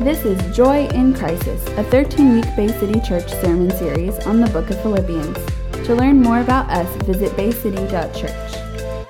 This is Joy in Crisis, a 13 week Bay City Church sermon series on the book of Philippians. To learn more about us, visit baycity.church.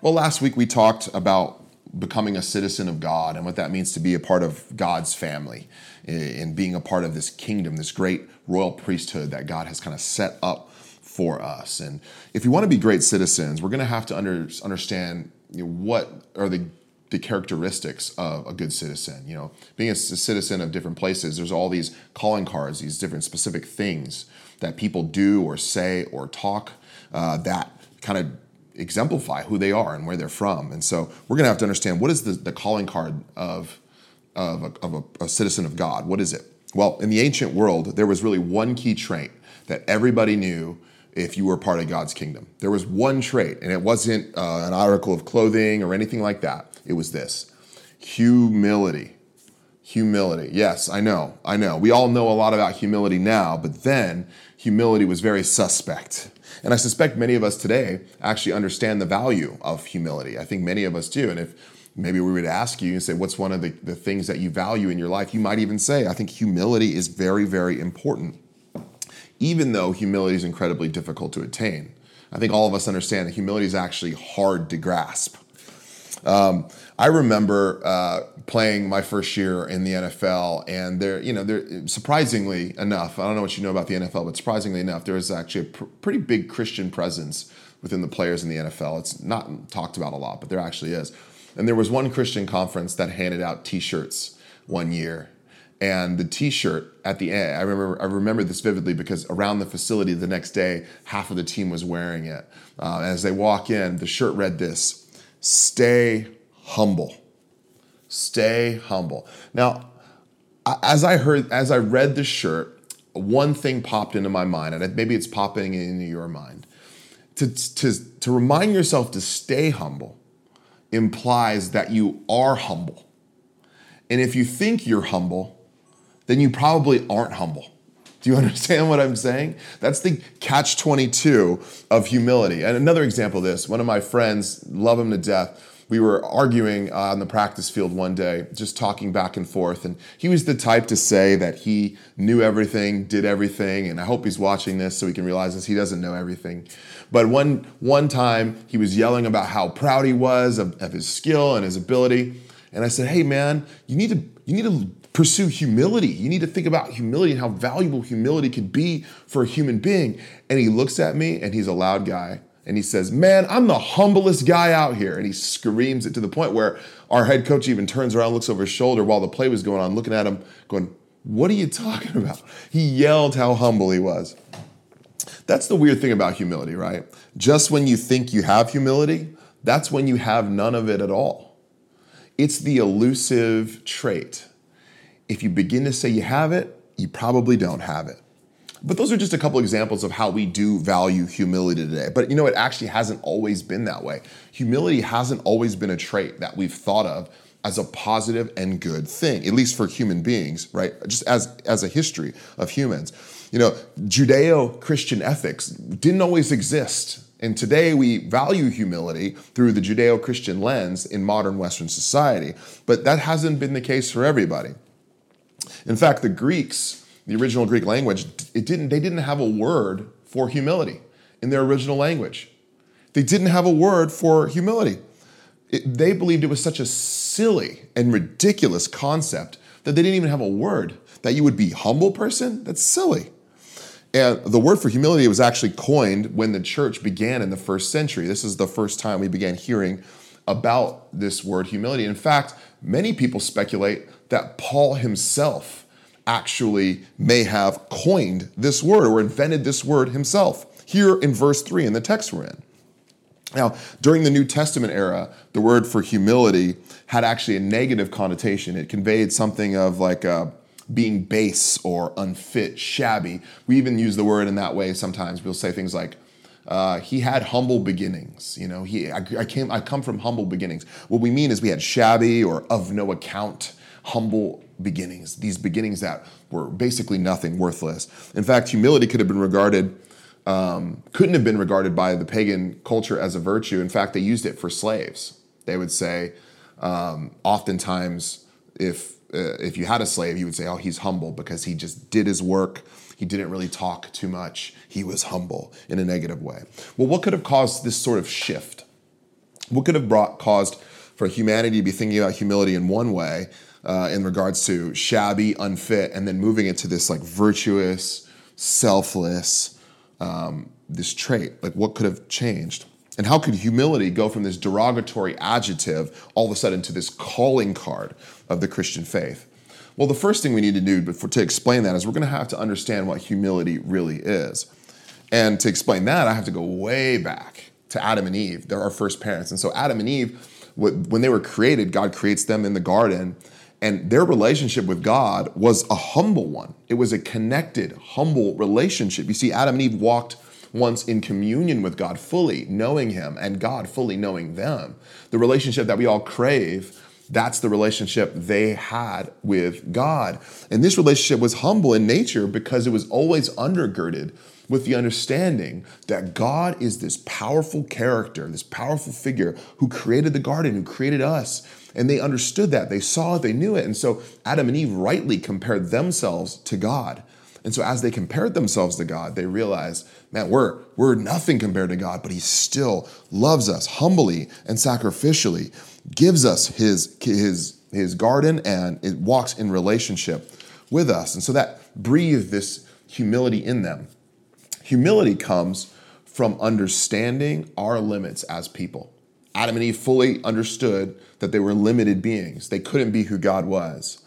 Well, last week we talked about becoming a citizen of God and what that means to be a part of God's family eh, and being a part of this kingdom, this great royal priesthood that God has kind of set up for us. And if you want to be great citizens, we're going to have to under, understand what are the the characteristics of a good citizen. You know, being a, citizen of different places, there's all these calling cards, these different specific things that people do or say or talk uh, that kind of exemplify who they are and where they're from. And so we're going to have to understand what is the, the calling card of, of, a, of a, a citizen of God? What is it? Well, in the ancient world, there was really one key trait that everybody knew if you were part of God's kingdom. There was one trait, and it wasn't uh, an article of clothing or anything like that. It was this humility. Humility. Yes, I know. I know. We all know a lot about humility now, but then humility was very suspect. And I suspect many of us today actually understand the value of humility. I think many of us do. And if maybe we were to ask you and say, what's one of the, the things that you value in your life? You might even say, I think humility is very, very important, even though humility is incredibly difficult to attain. I think all of us understand that humility is actually hard to grasp. Um, I remember uh, playing my first year in the NFL, and there, you know, there surprisingly enough, I don't know what you know about the NFL, but surprisingly enough, there is actually a pr- pretty big Christian presence within the players in the NFL. It's not talked about a lot, but there actually is. And there was one Christian conference that handed out T-shirts one year, and the T-shirt at the end, I remember, I remember this vividly because around the facility the next day, half of the team was wearing it. Uh, as they walk in, the shirt read this stay humble. Stay humble. Now, as I heard, as I read the shirt, one thing popped into my mind, and maybe it's popping into your mind. To, to, to remind yourself to stay humble implies that you are humble. And if you think you're humble, then you probably aren't humble. You understand what I'm saying? That's the catch 22 of humility. And another example of this one of my friends, love him to death, we were arguing uh, on the practice field one day, just talking back and forth. And he was the type to say that he knew everything, did everything. And I hope he's watching this so he can realize this. He doesn't know everything. But one, one time he was yelling about how proud he was of, of his skill and his ability. And I said, hey, man, you need to, you need to pursue humility. You need to think about humility and how valuable humility can be for a human being. And he looks at me and he's a loud guy and he says, Man, I'm the humblest guy out here. And he screams it to the point where our head coach even turns around, looks over his shoulder while the play was going on, looking at him, going, What are you talking about? He yelled how humble he was. That's the weird thing about humility, right? Just when you think you have humility, that's when you have none of it at all. It's the elusive trait if you begin to say you have it, you probably don't have it. But those are just a couple examples of how we do value humility today. But you know, it actually hasn't always been that way. Humility hasn't always been a trait that we've thought of as a positive and good thing, at least for human beings, right? Just as, as a history of humans. You know, Judeo Christian ethics didn't always exist. And today we value humility through the Judeo Christian lens in modern Western society. But that hasn't been the case for everybody. In fact, the Greeks, the original Greek language, it didn't, they didn't have a word for humility in their original language. They didn't have a word for humility. It, they believed it was such a silly and ridiculous concept that they didn't even have a word. That you would be humble person? That's silly. And the word for humility was actually coined when the church began in the first century. This is the first time we began hearing about this word humility. In fact, many people speculate that Paul himself actually may have coined this word or invented this word himself here in verse 3 in the text we're in. Now, during the New Testament era, the word for humility had actually a negative connotation. It conveyed something of like uh, being base or unfit, shabby. We even use the word in that way sometimes. We'll say things like, uh, he had humble beginnings. You know, he I, I, came I come from humble beginnings. What we mean is we had shabby or of no account humble beginnings, these beginnings that were basically nothing, worthless. In fact, humility could have been regarded, um, couldn't have been regarded by the pagan culture as a virtue. In fact, they used it for slaves. They would say, um, oftentimes, if uh, if you had a slave, you would say, "Oh, he's humble because he just did his work. He didn't really talk too much. He was humble in a negative way." Well, what could have caused this sort of shift? What could have brought caused for humanity to be thinking about humility in one way, uh, in regards to shabby, unfit, and then moving it to this like virtuous, selfless, um, this trait? Like, what could have changed? And how could humility go from this derogatory adjective all of a sudden to this calling card of the Christian faith? Well, the first thing we need to do before, to explain that is we're going to have to understand what humility really is. And to explain that, I have to go way back to Adam and Eve. They're our first parents. And so, Adam and Eve, when they were created, God creates them in the garden. And their relationship with God was a humble one. It was a connected, humble relationship. You see, Adam and Eve walked once in communion with God fully, knowing Him, and God fully knowing them. The relationship that we all crave, that's the relationship they had with God. And this relationship was humble in nature because it was always undergirded with the understanding that God is this powerful character, this powerful figure who created the garden, who created us. And they understood that. They saw it, they knew it. And so Adam and Eve rightly compared themselves to God. And so as they compared themselves to God, they realized, man, we're, we're nothing compared to God, but He still loves us humbly and sacrificially, gives us His, his, his garden, and it walks in relationship with us. And so that breathed this humility in them. Humility comes from understanding our limits as people. Adam and Eve fully understood that they were limited beings. They couldn't be who God was.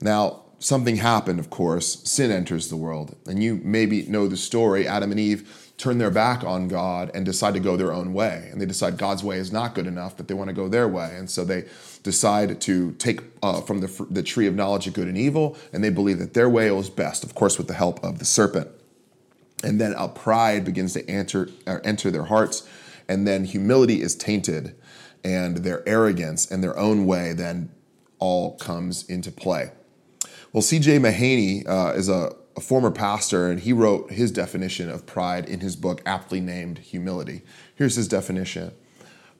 Now, something happened, of course. Sin enters the world. And you maybe know the story. Adam and Eve turn their back on God and decide to go their own way. And they decide God's way is not good enough, that they want to go their way. And so they decide to take uh, from the, the tree of knowledge of good and evil, and they believe that their way was best, of course, with the help of the serpent. And then a pride begins to enter, uh, enter their hearts, and then humility is tainted, and their arrogance and their own way then all comes into play. Well, C.J. Mahaney uh, is a, a former pastor, and he wrote his definition of pride in his book, aptly named Humility. Here's his definition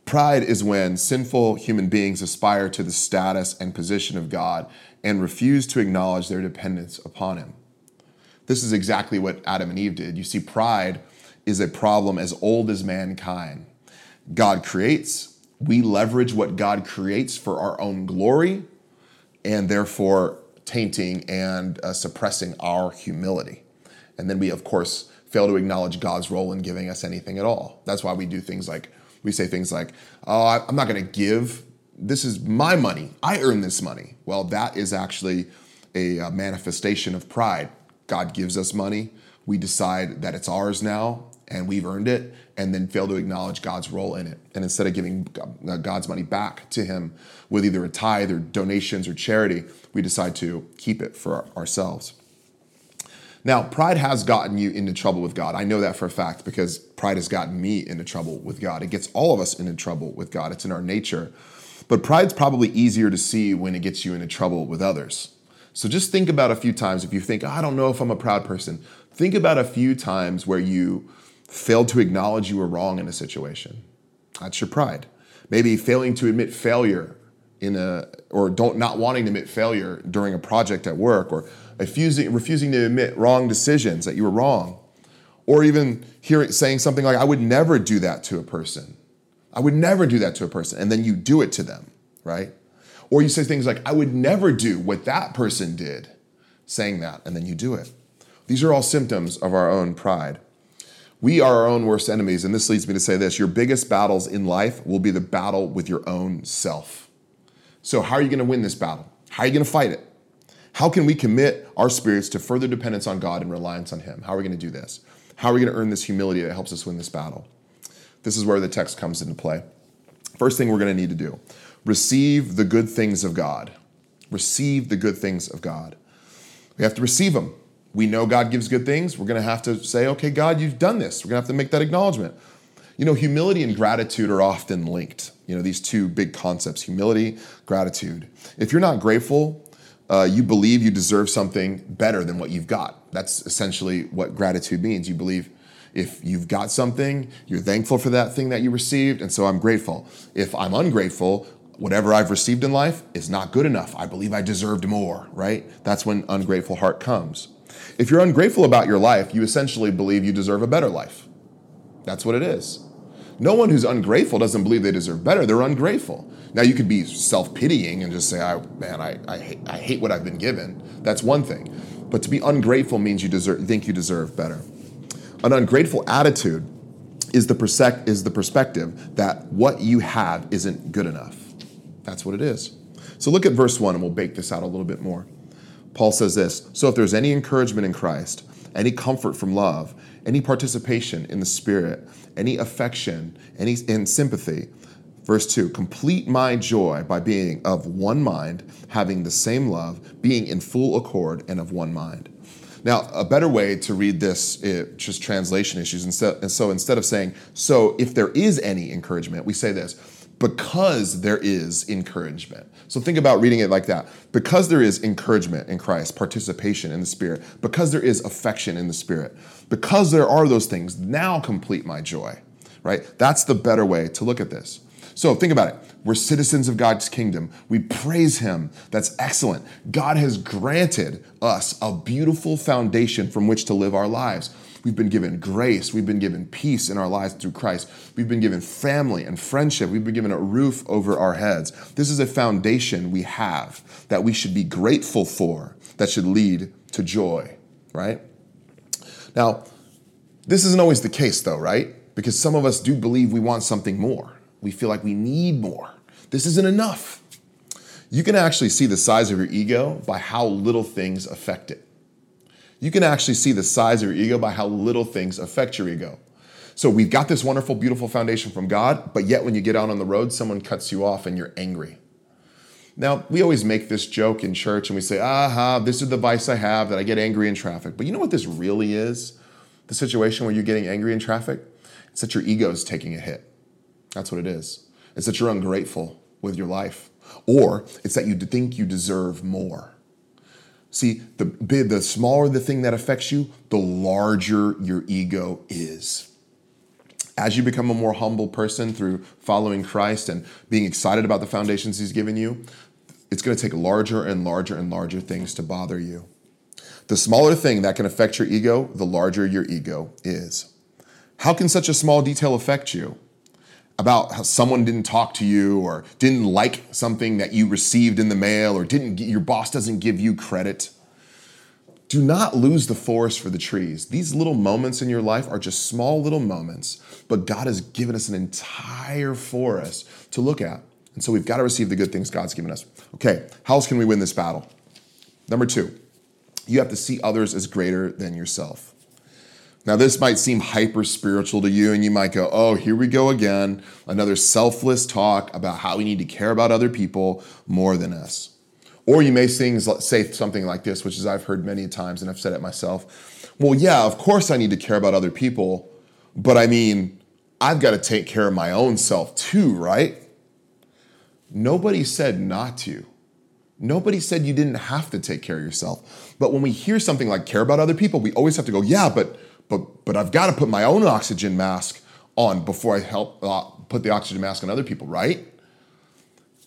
Pride is when sinful human beings aspire to the status and position of God and refuse to acknowledge their dependence upon Him. This is exactly what Adam and Eve did. You see, pride is a problem as old as mankind. God creates, we leverage what God creates for our own glory, and therefore tainting and uh, suppressing our humility. And then we, of course, fail to acknowledge God's role in giving us anything at all. That's why we do things like, we say things like, oh, I'm not going to give. This is my money. I earn this money. Well, that is actually a, a manifestation of pride. God gives us money. We decide that it's ours now and we've earned it, and then fail to acknowledge God's role in it. And instead of giving uh, God's money back to Him with either a tithe or donations or charity, we decide to keep it for ourselves. Now, pride has gotten you into trouble with God. I know that for a fact because pride has gotten me into trouble with God. It gets all of us into trouble with God, it's in our nature. But pride's probably easier to see when it gets you into trouble with others. So just think about a few times if you think, oh, I don't know if I'm a proud person. Think about a few times where you failed to acknowledge you were wrong in a situation. That's your pride. Maybe failing to admit failure in a or don't not wanting to admit failure during a project at work or refusing refusing to admit wrong decisions that you were wrong or even hearing saying something like i would never do that to a person i would never do that to a person and then you do it to them right or you say things like i would never do what that person did saying that and then you do it these are all symptoms of our own pride we are our own worst enemies and this leads me to say this your biggest battles in life will be the battle with your own self so, how are you going to win this battle? How are you going to fight it? How can we commit our spirits to further dependence on God and reliance on Him? How are we going to do this? How are we going to earn this humility that helps us win this battle? This is where the text comes into play. First thing we're going to need to do receive the good things of God. Receive the good things of God. We have to receive them. We know God gives good things. We're going to have to say, okay, God, you've done this. We're going to have to make that acknowledgement. You know, humility and gratitude are often linked. You know, these two big concepts humility, gratitude. If you're not grateful, uh, you believe you deserve something better than what you've got. That's essentially what gratitude means. You believe if you've got something, you're thankful for that thing that you received, and so I'm grateful. If I'm ungrateful, whatever I've received in life is not good enough. I believe I deserved more, right? That's when ungrateful heart comes. If you're ungrateful about your life, you essentially believe you deserve a better life. That's what it is. No one who's ungrateful doesn't believe they deserve better. They're ungrateful. Now you could be self-pitying and just say, "I man, I I hate, I hate what I've been given." That's one thing. But to be ungrateful means you deserve think you deserve better. An ungrateful attitude is the is the perspective that what you have isn't good enough. That's what it is. So look at verse 1 and we'll bake this out a little bit more. Paul says this, "So if there's any encouragement in Christ, any comfort from love, any participation in the spirit, any affection, any in sympathy, Verse 2 Complete my joy by being of one mind, having the same love, being in full accord and of one mind. Now, a better way to read this, it, just translation issues. and so instead of saying, so if there is any encouragement, we say this, because there is encouragement. So think about reading it like that. Because there is encouragement in Christ, participation in the Spirit, because there is affection in the Spirit, because there are those things, now complete my joy, right? That's the better way to look at this. So think about it. We're citizens of God's kingdom. We praise Him. That's excellent. God has granted us a beautiful foundation from which to live our lives. We've been given grace. We've been given peace in our lives through Christ. We've been given family and friendship. We've been given a roof over our heads. This is a foundation we have that we should be grateful for, that should lead to joy, right? Now, this isn't always the case, though, right? Because some of us do believe we want something more we feel like we need more. This isn't enough. You can actually see the size of your ego by how little things affect it. You can actually see the size of your ego by how little things affect your ego. So we've got this wonderful, beautiful foundation from God, but yet when you get out on the road, someone cuts you off and you're angry. Now, we always make this joke in church and we say, aha, this is the vice I have that I get angry in traffic. But you know what this really is? The situation where you're getting angry in traffic? It's that your ego is taking a hit. That's what it is. It's that you're ungrateful with your life, or it's that you think you deserve more. See, the, the smaller the thing that affects you, the larger your ego is. As you become a more humble person through following Christ and being excited about the foundations He's given you, it's going to take larger and larger and larger things to bother you. The smaller thing that can affect your ego, the larger your ego is. How can such a small detail affect you? About how someone didn't talk to you or didn't like something that you received in the mail or didn't your boss doesn't give you credit. Do not lose the forest for the trees. These little moments in your life are just small little moments but god has given us an entire forest to look at. And so we've got to receive the good things god's given us. Okay how else can we win this battle? Number two you have to see others as greater than yourself now, this might seem hyper spiritual to you, and you might go, oh, here we go again. Another selfless talk about how we need to care about other people more than us. Or you may say something like this, which is I've heard many times and I've said it myself. Well, yeah, of course I need to care about other people, but I mean, I've got to take care of my own self too, right? Nobody said not to. Nobody said you didn't have to take care of yourself. But when we hear something like care about other people, we always have to go, yeah, but but but I've got to put my own oxygen mask on before I help uh, put the oxygen mask on other people, right?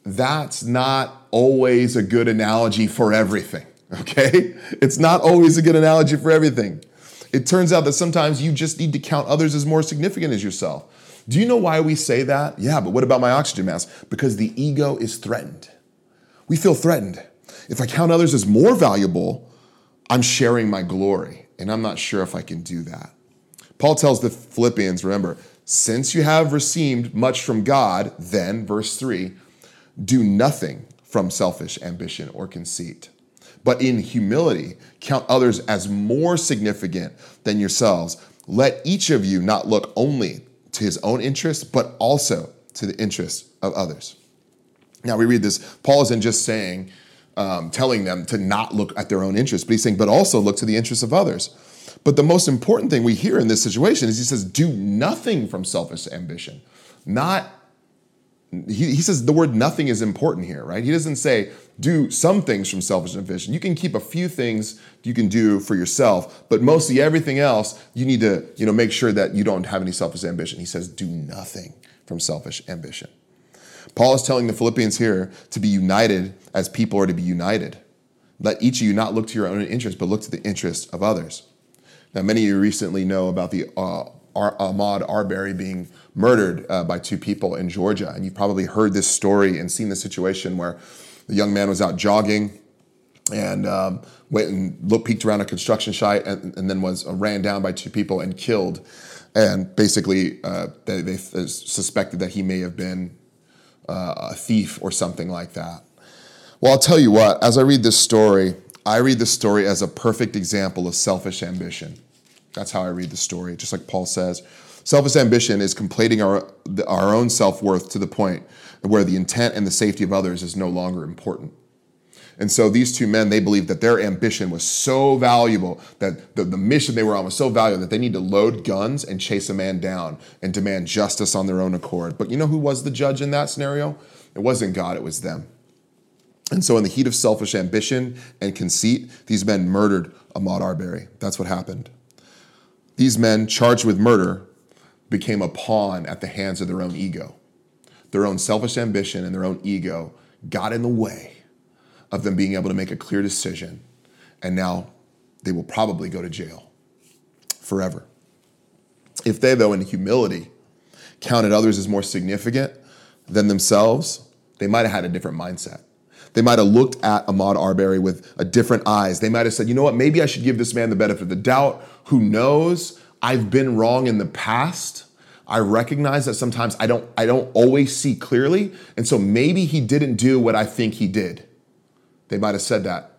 That's not always a good analogy for everything, okay? It's not always a good analogy for everything. It turns out that sometimes you just need to count others as more significant as yourself. Do you know why we say that? Yeah, but what about my oxygen mask? Because the ego is threatened. We feel threatened. If I count others as more valuable, I'm sharing my glory and I'm not sure if I can do that. Paul tells the Philippians, remember, since you have received much from God, then, verse 3, do nothing from selfish ambition or conceit, but in humility count others as more significant than yourselves. Let each of you not look only to his own interests, but also to the interests of others. Now we read this, Paul isn't just saying, um, telling them to not look at their own interests, but he's saying, but also look to the interests of others. But the most important thing we hear in this situation is he says, do nothing from selfish ambition. Not, he, he says the word nothing is important here, right? He doesn't say do some things from selfish ambition. You can keep a few things you can do for yourself, but mostly everything else, you need to, you know, make sure that you don't have any selfish ambition. He says, do nothing from selfish ambition. Paul is telling the Philippians here to be united as people are to be united. Let each of you not look to your own interest, but look to the interest of others. Now, many of you recently know about the uh, Ahmaud Arbery being murdered uh, by two people in Georgia, and you've probably heard this story and seen the situation where the young man was out jogging and um, went and looked, peeked around a construction site, and, and then was uh, ran down by two people and killed. And basically, uh, they, they, suspected that he may have been uh, a thief or something like that. Well, I'll tell you what. As I read this story, I read the story as a perfect example of selfish ambition. That's how I read the story, just like Paul says. Selfish ambition is completing our, our own self worth to the point where the intent and the safety of others is no longer important. And so these two men, they believed that their ambition was so valuable, that the, the mission they were on was so valuable that they need to load guns and chase a man down and demand justice on their own accord. But you know who was the judge in that scenario? It wasn't God, it was them. And so, in the heat of selfish ambition and conceit, these men murdered Ahmaud Arbery. That's what happened. These men, charged with murder, became a pawn at the hands of their own ego. Their own selfish ambition and their own ego got in the way of them being able to make a clear decision. And now they will probably go to jail forever. If they, though, in humility, counted others as more significant than themselves, they might have had a different mindset. They might have looked at Ahmaud Arbery with a different eyes. They might have said, you know what, maybe I should give this man the benefit of the doubt. Who knows? I've been wrong in the past. I recognize that sometimes I don't I don't always see clearly, and so maybe he didn't do what I think he did. They might have said that.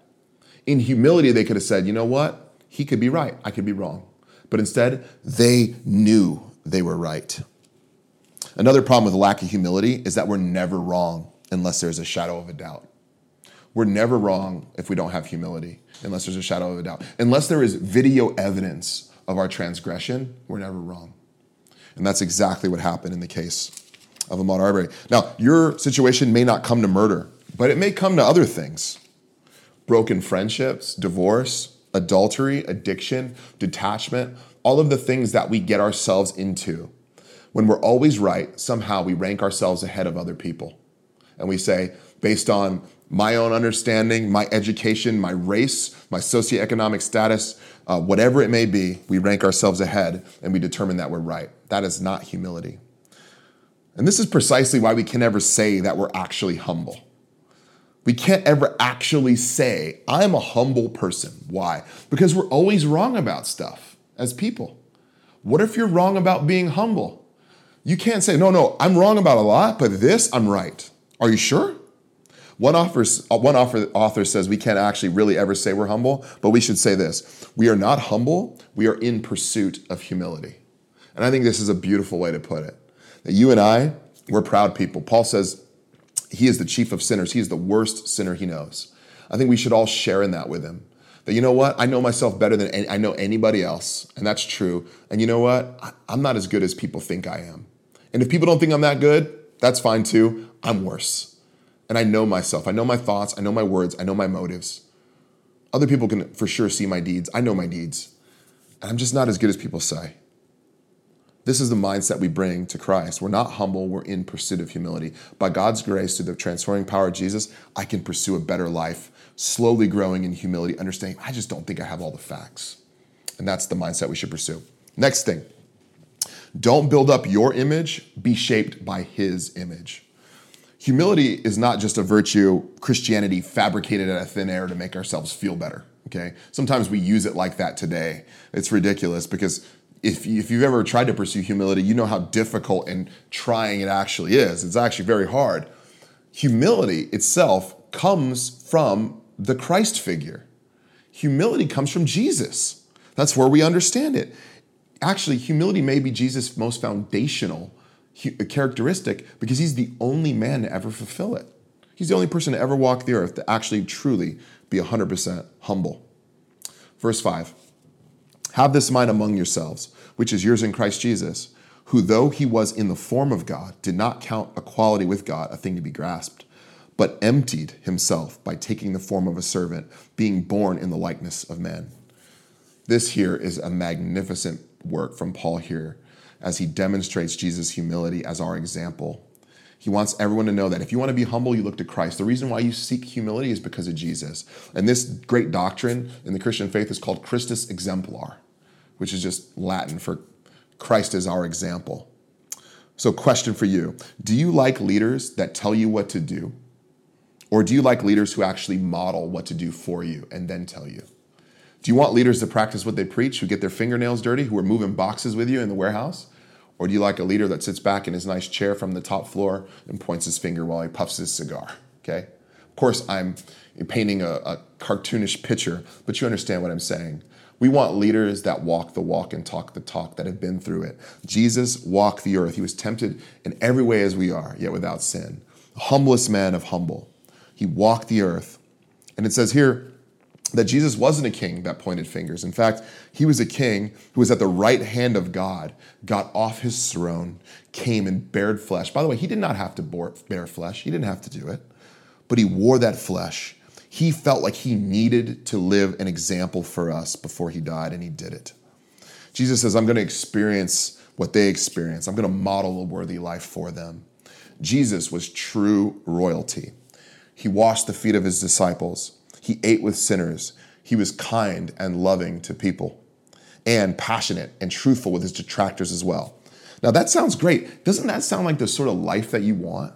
In humility, they could have said, you know what? He could be right. I could be wrong. But instead, they knew they were right. Another problem with lack of humility is that we're never wrong unless there's a shadow of a doubt. We're never wrong if we don't have humility, unless there's a shadow of a doubt. Unless there is video evidence of our transgression, we're never wrong. And that's exactly what happened in the case of Ahmaud Arbery. Now, your situation may not come to murder, but it may come to other things broken friendships, divorce, adultery, addiction, detachment, all of the things that we get ourselves into. When we're always right, somehow we rank ourselves ahead of other people. And we say, based on my own understanding, my education, my race, my socioeconomic status, uh, whatever it may be, we rank ourselves ahead and we determine that we're right. That is not humility. And this is precisely why we can never say that we're actually humble. We can't ever actually say, I'm a humble person. Why? Because we're always wrong about stuff as people. What if you're wrong about being humble? You can't say, no, no, I'm wrong about a lot, but this, I'm right. Are you sure? One, offers, uh, one author, author says we can't actually really ever say we're humble, but we should say this We are not humble, we are in pursuit of humility. And I think this is a beautiful way to put it. That you and I, we're proud people. Paul says he is the chief of sinners, he is the worst sinner he knows. I think we should all share in that with him. That you know what? I know myself better than any, I know anybody else, and that's true. And you know what? I, I'm not as good as people think I am. And if people don't think I'm that good, that's fine too. I'm worse. And I know myself. I know my thoughts. I know my words. I know my motives. Other people can for sure see my deeds. I know my deeds. And I'm just not as good as people say. This is the mindset we bring to Christ. We're not humble, we're in pursuit of humility. By God's grace, through the transforming power of Jesus, I can pursue a better life, slowly growing in humility, understanding I just don't think I have all the facts. And that's the mindset we should pursue. Next thing don't build up your image, be shaped by His image. Humility is not just a virtue Christianity fabricated out of thin air to make ourselves feel better. Okay. Sometimes we use it like that today. It's ridiculous because if, if you've ever tried to pursue humility, you know how difficult and trying it actually is. It's actually very hard. Humility itself comes from the Christ figure. Humility comes from Jesus. That's where we understand it. Actually, humility may be Jesus' most foundational uh, characteristic because he's the only man to ever fulfill it. He's the only person to ever walk the earth to actually truly be 100% humble. Verse 5 Have this mind among yourselves, which is yours in Christ Jesus, who, though he was in the form of God, did not count equality with God a thing to be grasped, but emptied himself by taking the form of a servant, being born in the likeness of men. This here is a magnificent work from Paul here as he demonstrates Jesus' humility as our example. He wants everyone to know that if you want to be humble, you look to Christ. The reason why you seek humility is because of Jesus. And this great doctrine in the Christian faith is called Christus exemplar, which is just Latin for Christ is our example. So, question for you Do you like leaders that tell you what to do? Or do you like leaders who actually model what to do for you and then tell you? Do you want leaders to practice what they preach, who get their fingernails dirty, who are moving boxes with you in the warehouse? Or do you like a leader that sits back in his nice chair from the top floor and points his finger while he puffs his cigar? Okay? Of course, I'm painting a, a cartoonish picture, but you understand what I'm saying. We want leaders that walk the walk and talk the talk, that have been through it. Jesus walked the earth. He was tempted in every way as we are, yet without sin. The humblest man of humble. He walked the earth. And it says here, that Jesus wasn't a king that pointed fingers. In fact, he was a king who was at the right hand of God, got off his throne, came and bared flesh. By the way, he did not have to bear flesh, he didn't have to do it, but he wore that flesh. He felt like he needed to live an example for us before he died, and he did it. Jesus says, I'm going to experience what they experience, I'm going to model a worthy life for them. Jesus was true royalty. He washed the feet of his disciples. He ate with sinners. He was kind and loving to people and passionate and truthful with his detractors as well. Now, that sounds great. Doesn't that sound like the sort of life that you want?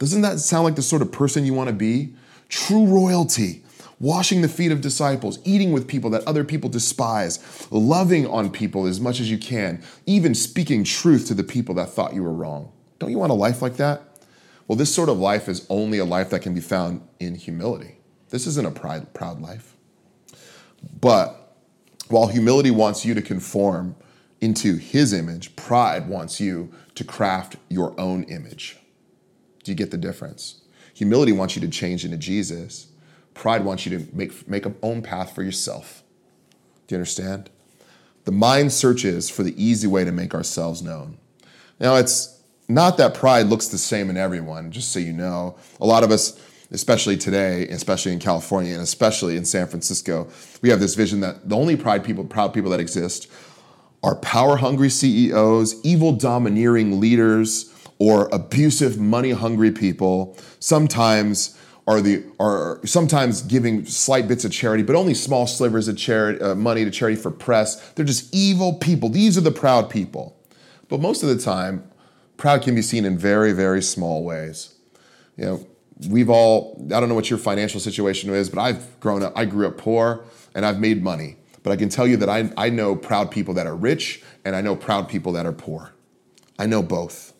Doesn't that sound like the sort of person you want to be? True royalty, washing the feet of disciples, eating with people that other people despise, loving on people as much as you can, even speaking truth to the people that thought you were wrong. Don't you want a life like that? Well, this sort of life is only a life that can be found in humility. This isn't a pride, proud life. But while humility wants you to conform into his image, pride wants you to craft your own image. Do you get the difference? Humility wants you to change into Jesus. Pride wants you to make, make a own path for yourself. Do you understand? The mind searches for the easy way to make ourselves known. Now, it's not that pride looks the same in everyone, just so you know. A lot of us especially today, especially in California, and especially in San Francisco, we have this vision that the only pride people, proud people that exist are power hungry CEOs, evil domineering leaders, or abusive money hungry people. Sometimes are the are sometimes giving slight bits of charity, but only small slivers of charity, uh, money to charity for press. They're just evil people. These are the proud people. But most of the time, proud can be seen in very, very small ways. You know, we've all, I don't know what your financial situation is, but I've grown up, I grew up poor and I've made money. But I can tell you that I, I know proud people that are rich and I know proud people that are poor. I know both.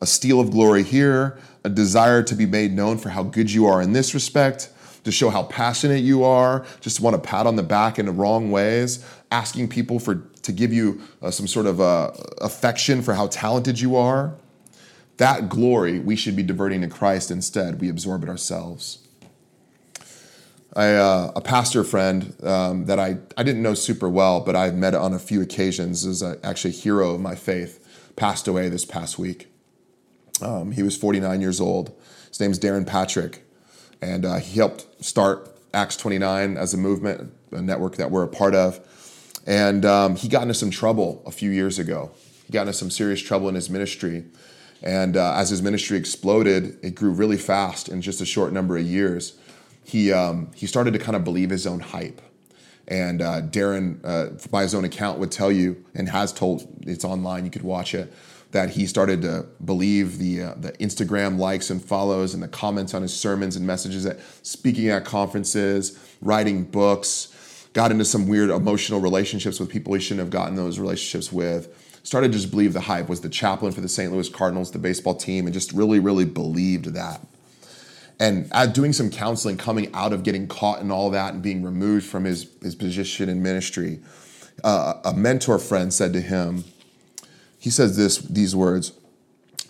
A steal of glory here, a desire to be made known for how good you are in this respect, to show how passionate you are, just want to pat on the back in the wrong ways, asking people for to give you uh, some sort of uh, affection for how talented you are. That glory we should be diverting to Christ instead. We absorb it ourselves. I, uh, a pastor friend um, that I, I didn't know super well, but I've met on a few occasions, is a, actually a hero of my faith, passed away this past week. Um, he was 49 years old. His name's Darrin Patrick, and uh, he helped start Acts 29 as a movement, a network that we're a part of. And um, he got into some trouble a few years ago. He got into some serious trouble in his ministry and uh, as his ministry exploded, it grew really fast in just a short number of years. He, um, he started to kind of believe his own hype. And uh, Darrin, uh, by his own account, would tell you, and has told, it's online, you could watch it, that he started to believe the, uh, the Instagram likes and follows and the comments on his sermons and messages at speaking at conferences, writing books, got into some weird emotional relationships with people he shouldn't have gotten those relationships with started to just believe the hype, was the chaplain for the St. Louis Cardinals, the baseball team, and just really, really believed that. And doing some counseling, coming out of getting caught in all that and being removed from his, his position in ministry, uh, a mentor friend said to him, he says this, these words,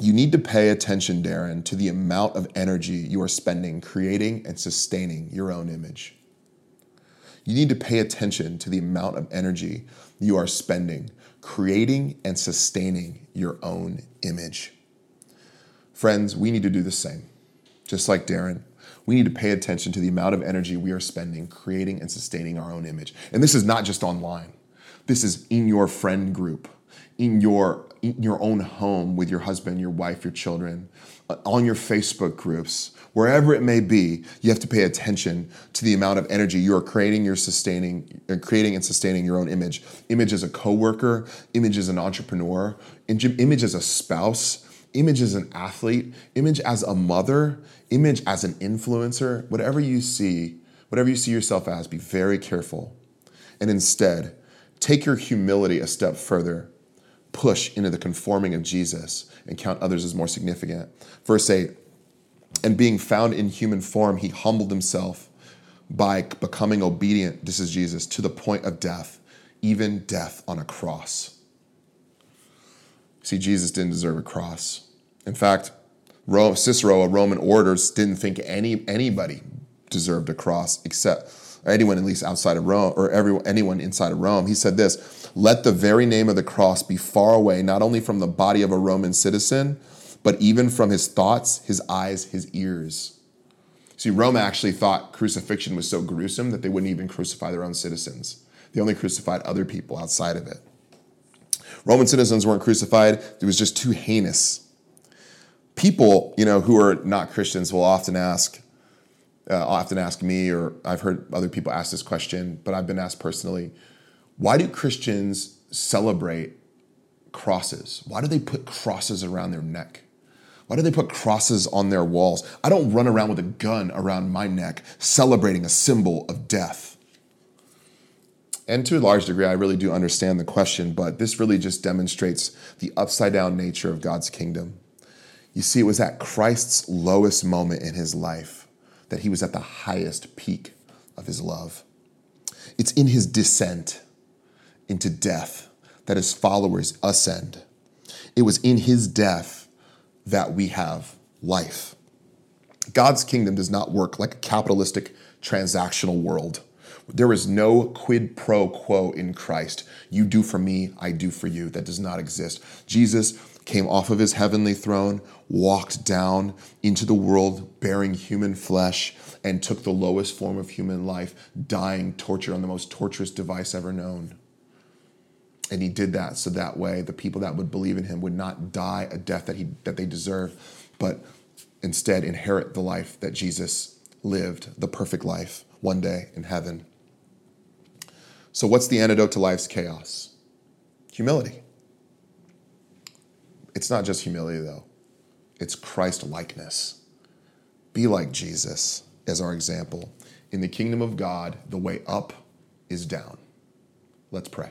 you need to pay attention, Darrin, to the amount of energy you are spending creating and sustaining your own image. You need to pay attention to the amount of energy you are spending creating and sustaining your own image. Friends, we need to do the same. Just like Darrin, we need to pay attention to the amount of energy we are spending creating and sustaining our own image. And this is not just online, this is in your friend group, in your in your own home with your husband, your wife, your children, uh, on your Facebook groups, wherever it may be, you have to pay attention to the amount of energy you are creating, you're sustaining, uh, creating and sustaining your own image. Image as a coworker, image as an entrepreneur, image as a spouse, image as an athlete, image as a mother, image as an influencer, whatever you see, whatever you see yourself as, be very careful. And instead, take your humility a step further. Push into the conforming of Jesus and count others as more significant. Verse 8, and being found in human form, he humbled himself by becoming obedient, this is Jesus, to the point of death, even death on a cross. See, Jesus didn't deserve a cross. In fact, Cicero, a Roman orator, didn't think any anybody deserved a cross except anyone at least outside of Rome or everyone anyone inside of Rome. He said this, "Let the very name of the cross be far away not only from the body of a Roman citizen, but even from his thoughts, his eyes, his ears. See, Rome actually thought crucifixion was so gruesome that they wouldn't even crucify their own citizens. They only crucified other people outside of it. Roman citizens weren't crucified, it was just too heinous. People, you know, who are not Christians will often ask, uh, often ask me, or I've heard other people ask this question, but I've been asked personally, why do Christians celebrate crosses? Why do they put crosses around their neck? Why do they put crosses on their walls? I don't run around with a gun around my neck celebrating a symbol of death. And to a large degree, I really do understand the question, but this really just demonstrates the upside down nature of God's kingdom. You see, it was at Christ's lowest moment in his life that he was at the highest peak of his love. It's in his descent into death that his followers ascend. It was in his death that we have life. God's kingdom does not work like a capitalistic transactional world. There is no quid pro quo in Christ. You do for me, I do for you. That does not exist. Jesus came off of his heavenly throne, walked down into the world bearing human flesh, and took the lowest form of human life, dying, torture on the most torturous device ever known. And he did that so that way the people that would believe in him would not die a death that, he, that they deserve, but instead inherit the life that Jesus lived, the perfect life, one day in heaven. So, what's the antidote to life's chaos? Humility. It's not just humility, though, it's Christ likeness. Be like Jesus as our example. In the kingdom of God, the way up is down. Let's pray.